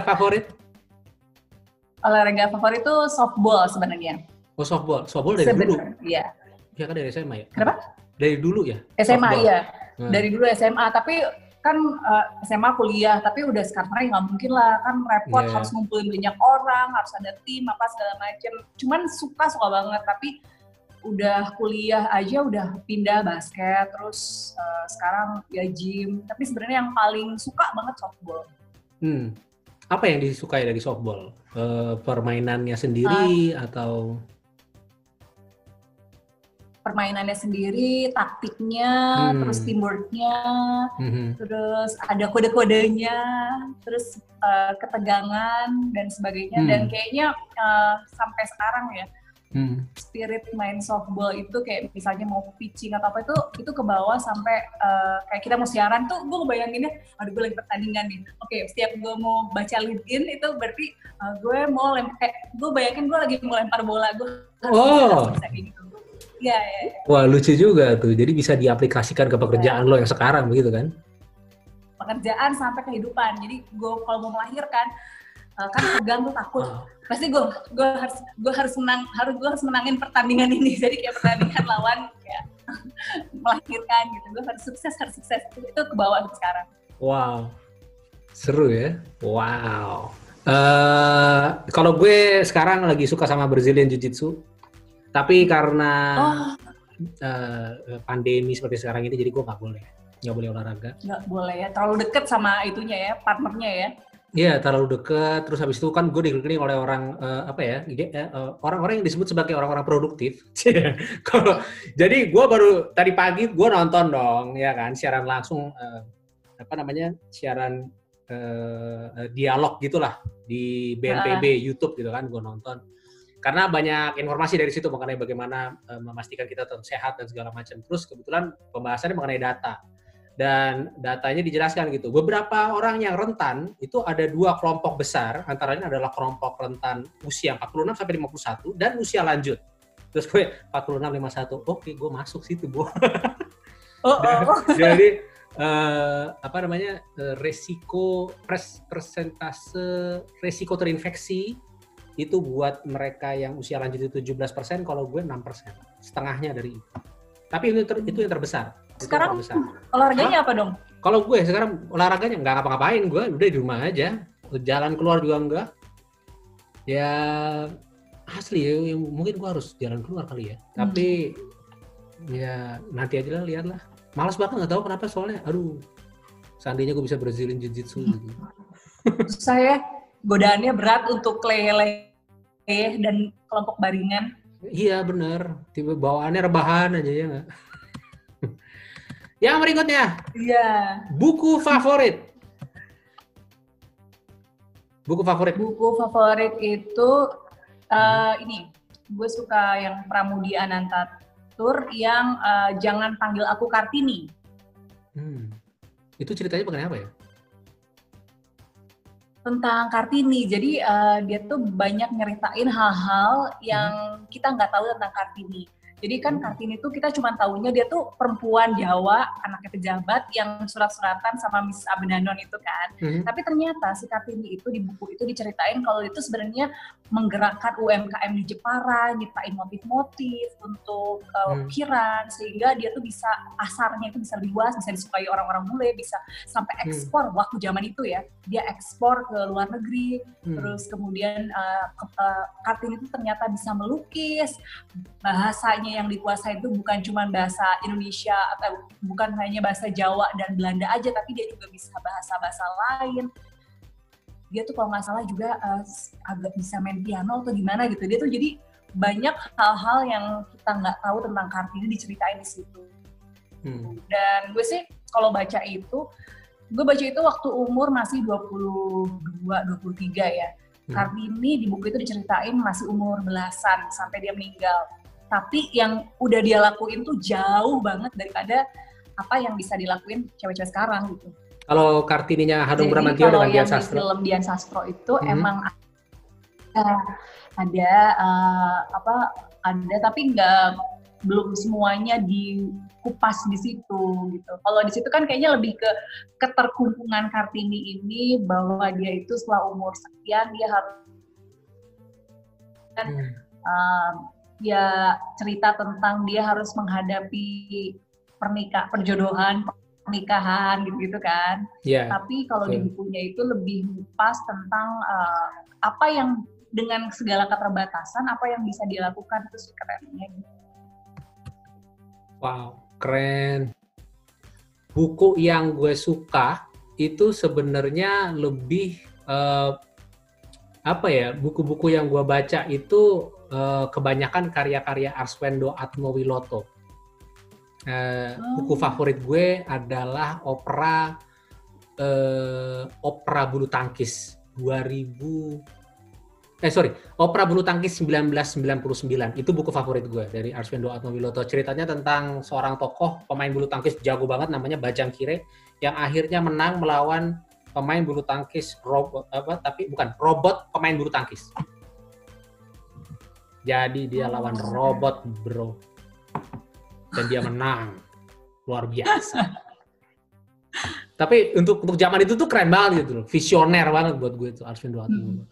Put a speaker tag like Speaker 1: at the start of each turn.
Speaker 1: olahraga favorit?
Speaker 2: Olahraga favorit itu softball sebenarnya.
Speaker 1: Oh softball, softball dari dulu.
Speaker 2: Iya.
Speaker 1: Ya kan dari SMA ya?
Speaker 2: Kenapa?
Speaker 1: Dari dulu ya?
Speaker 2: SMA
Speaker 1: softball.
Speaker 2: iya.
Speaker 1: Hmm.
Speaker 2: Dari dulu SMA, tapi kan uh, SMA kuliah, tapi udah sekarang nggak mungkin lah kan repot
Speaker 1: Iya.
Speaker 2: harus ngumpulin banyak orang, harus ada tim apa segala macem. Cuman suka suka banget, tapi udah kuliah aja udah pindah basket, terus uh, sekarang ya gym. Tapi sebenarnya yang paling suka banget softball.
Speaker 1: Hmm. Apa yang disukai dari softball? Eh, permainannya sendiri
Speaker 2: Ah.
Speaker 1: atau?
Speaker 2: Permainannya sendiri, taktiknya,
Speaker 1: Hmm.
Speaker 2: terus teamworknya,
Speaker 1: Mhm.
Speaker 2: terus ada kode-kodenya, terus uh, ketegangan dan sebagainya.
Speaker 1: Hmm.
Speaker 2: Dan kayaknya uh, sampai sekarang ya
Speaker 1: Hmm.
Speaker 2: spirit main softball itu kayak misalnya mau pitching atau apa itu itu ke bawah sampai uh, kayak kita mau siaran tuh gue ngebayanginnya aduh gue lagi pertandingan nih oke setiap gue mau baca LinkedIn itu berarti uh, gue mau lempar kayak gue bayangin gue lagi mau lempar bola gue
Speaker 1: Oh.
Speaker 2: harus bisa gitu Iya, iya, iya.
Speaker 1: Wah lucu juga tuh. Jadi bisa diaplikasikan ke pekerjaan lo yang sekarang begitu kan?
Speaker 2: pekerjaan sampai kehidupan. Jadi gue kalau mau melahirkan kan tegang tuh takut.
Speaker 1: Oh.
Speaker 2: Pasti gue gue harus gue harus menang harus gue harus menangin pertandingan ini. Jadi kayak pertandingan lawan kayak melahirkan gitu. Gue harus sukses harus sukses itu, itu ke bawah sekarang.
Speaker 1: Wow, seru ya. Wow. eh kalau gue sekarang lagi suka sama Brazilian Jiu Jitsu, tapi karena
Speaker 2: Oh
Speaker 1: eh, pandemi seperti sekarang ini, jadi gue nggak boleh, nggak boleh olahraga.
Speaker 2: nggak boleh ya terlalu deket sama itunya ya partnernya ya.
Speaker 1: Iya, terlalu dekat. Terus habis itu kan gue dikelilingi oleh orang eh, apa ya? eh, eh, orang-orang yang disebut sebagai orang-orang produktif. Kalau jadi gue baru tadi pagi gue nonton dong, ya kan, siaran langsung eh, apa namanya? siaran eh, dialog gitulah di BNPB YouTube gitu kan, gue nonton. Karena banyak informasi dari situ mengenai bagaimana eh, memastikan kita tetap sehat dan segala macam. Terus kebetulan pembahasannya mengenai data dan datanya dijelaskan gitu. Beberapa orang yang rentan itu ada dua kelompok besar, antara lain adalah kelompok rentan usia 46 sampai 51 dan usia lanjut. Terus gue 46 51. Oke, gue masuk situ, Bu.
Speaker 2: Oh, oh, oh.
Speaker 1: Jadi eh, apa namanya? eh, resiko pres, persentase resiko terinfeksi itu buat mereka yang usia lanjut itu 17%, kalau gue 6%. Setengahnya dari itu. Tapi itu, itu yang terbesar.
Speaker 2: Sekarang olahraganya apa dong?
Speaker 1: Kalau gue sekarang olahraganya nggak ngapa-ngapain, gue udah di rumah aja. Jalan keluar juga enggak. Ya asli ya, ya, mungkin gue harus jalan keluar kali ya. Tapi ya nanti aja lah lihat lah. Malas banget nggak tahu kenapa soalnya. Aduh, seandainya gue bisa Brazilian Jiu-Jitsu gitu.
Speaker 2: Saya godaannya berat untuk lele dan kelompok baringan.
Speaker 1: Iya bener, tiba bawaannya rebahan aja ya nggak. Yang berikutnya,
Speaker 2: Iya.
Speaker 1: buku favorit. Buku favorit.
Speaker 2: Buku favorit itu eh, ini, gue suka yang Pramudia Anantatur yang eh, Jangan Panggil Aku Kartini.
Speaker 1: Hmm. Itu ceritanya mengenai apa ya?
Speaker 2: Tentang Kartini, jadi eh, dia tuh banyak nyeritain hal-hal yang kita nggak tahu tentang Kartini. Jadi kan
Speaker 1: Hmm.
Speaker 2: Kartini tuh kita cuma tahunya dia tuh perempuan Jawa, anaknya pejabat yang surat-suratan sama Miss Abenanon itu kan.
Speaker 1: Mhm.
Speaker 2: Tapi ternyata si Kartini itu di buku itu diceritain kalau itu sebenarnya menggerakkan UMKM di Jepara, nyiptain motif-motif untuk uh,
Speaker 1: Hmm.
Speaker 2: ukiran sehingga dia tuh bisa pasarnya itu bisa luas, bisa disukai orang-orang bule, bisa sampai
Speaker 1: Hmm.
Speaker 2: ekspor waktu zaman itu ya. Dia ekspor ke luar negeri,
Speaker 1: Hmm.
Speaker 2: terus kemudian uh, ke- uh, Kartini itu ternyata bisa melukis, bahasanya yang dikuasai itu bukan cuma bahasa Indonesia atau bukan hanya bahasa Jawa dan Belanda aja, tapi dia juga bisa bahasa-bahasa lain. Dia tuh kalau nggak salah juga uh, agak bisa main piano atau gimana gitu. Dia tuh jadi banyak hal-hal yang kita nggak tahu tentang Kartini diceritain di situ.
Speaker 1: Hmm.
Speaker 2: Dan gue sih kalau baca itu, gue baca itu waktu umur masih 22-23 ya.
Speaker 1: Hmm.
Speaker 2: Kartini di buku itu diceritain masih umur belasan sampai dia meninggal. Tapi yang udah dia lakuin tuh jauh banget daripada apa yang bisa dilakuin cewek-cewek sekarang gitu.
Speaker 1: Kalau kartininya Hanung Bramantio dengan
Speaker 2: yang
Speaker 1: Dian
Speaker 2: di
Speaker 1: Sastro.
Speaker 2: film Dian Sastro itu
Speaker 1: Mhm.
Speaker 2: emang ada, ada eh, apa ada tapi nggak belum semuanya dikupas di situ gitu. Kalau di situ kan kayaknya lebih ke keterkumpungan Kartini ini bahwa dia itu setelah umur sekian dia harus hmm. uh, ya cerita tentang dia harus menghadapi pernikah perjodohan pernikahan gitu-gitu kan. Yeah. Tapi kalau yeah. di bukunya itu lebih pas tentang uh, apa yang dengan segala keterbatasan apa yang bisa dilakukan itu sih kerennya gitu.
Speaker 1: Wow, keren. Buku yang gue suka itu sebenarnya lebih uh, apa ya? Buku-buku yang gue baca itu uh, kebanyakan karya-karya Arswendo Atmowiloto. Uh, oh. Buku favorit gue adalah opera uh, opera bulu tangkis 2000 eh sorry, Opera Bulu Tangkis 1999 itu buku favorit gue dari Arswendo Atmawiloto. Ceritanya tentang seorang tokoh pemain bulu tangkis jago banget namanya Bajang Kire yang akhirnya menang melawan pemain bulu tangkis robot apa tapi bukan robot pemain bulu tangkis. Jadi dia lawan robot, bro. Dan dia menang. Luar biasa. tapi untuk untuk zaman itu tuh keren banget gitu loh. Visioner banget buat gue itu Arswendo Atmawiloto.